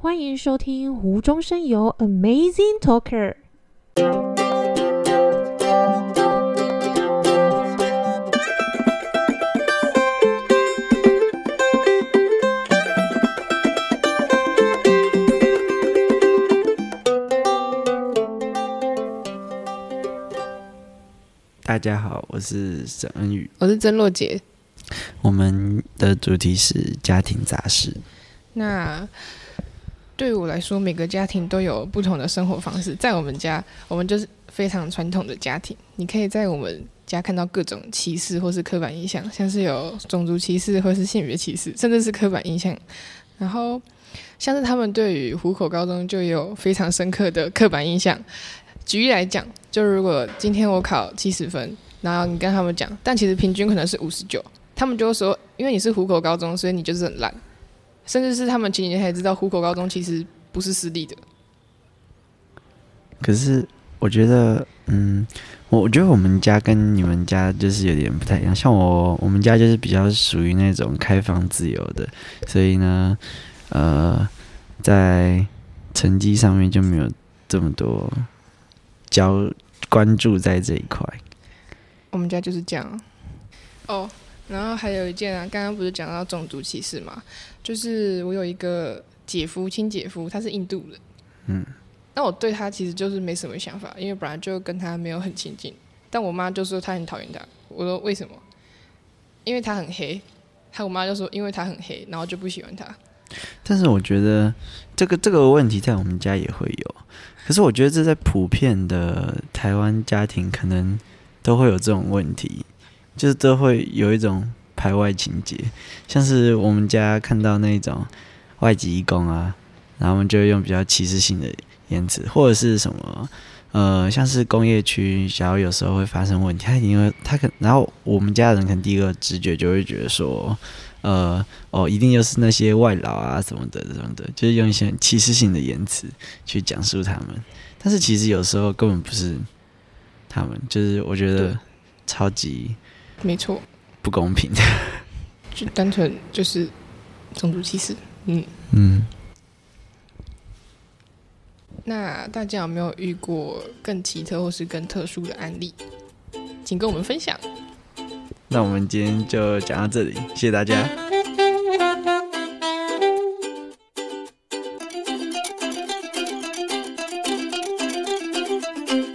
欢迎收听无中生有 Amazing Talker。大家好，我是沈恩宇，我是曾洛杰。我们的主题是家庭杂事。那对我来说，每个家庭都有不同的生活方式。在我们家，我们就是非常传统的家庭。你可以在我们家看到各种歧视或是刻板印象，像是有种族歧视或是性别歧视，甚至是刻板印象。然后，像是他们对于湖口高中就有非常深刻的刻板印象。举例来讲，就如果今天我考七十分，然后你跟他们讲，但其实平均可能是五十九，他们就会说，因为你是湖口高中，所以你就是很烂，甚至是他们前几天才知道虎口高中其实不是私立的。可是我觉得，嗯，我我觉得我们家跟你们家就是有点不太一样，像我我们家就是比较属于那种开放自由的，所以呢，呃，在成绩上面就没有这么多。交关注在这一块，我们家就是这样。哦，然后还有一件啊，刚刚不是讲到种族歧视嘛？就是我有一个姐夫，亲姐夫，他是印度人。嗯，那我对他其实就是没什么想法，因为本来就跟他没有很亲近。但我妈就说她很讨厌他，我说为什么？因为他很黑。还有我妈就说因为他很黑，然后就不喜欢他。但是我觉得这个这个问题在我们家也会有。可是我觉得这在普遍的台湾家庭可能都会有这种问题，就是都会有一种排外情节，像是我们家看到那种外籍义工啊，然后我们就用比较歧视性的言辞，或者是什么呃，像是工业区，假如有时候会发生问题，他因为他可，然后我们家人可能第一个直觉就会觉得说。呃哦，一定又是那些外劳啊什么的什么的，就是用一些歧视性的言辞去讲述他们。但是其实有时候根本不是他们，就是我觉得超级没错不公平的，就单纯就是种族歧视。嗯嗯。那大家有没有遇过更奇特或是更特殊的案例？请跟我们分享。那我们今天就讲到这里，谢谢大家。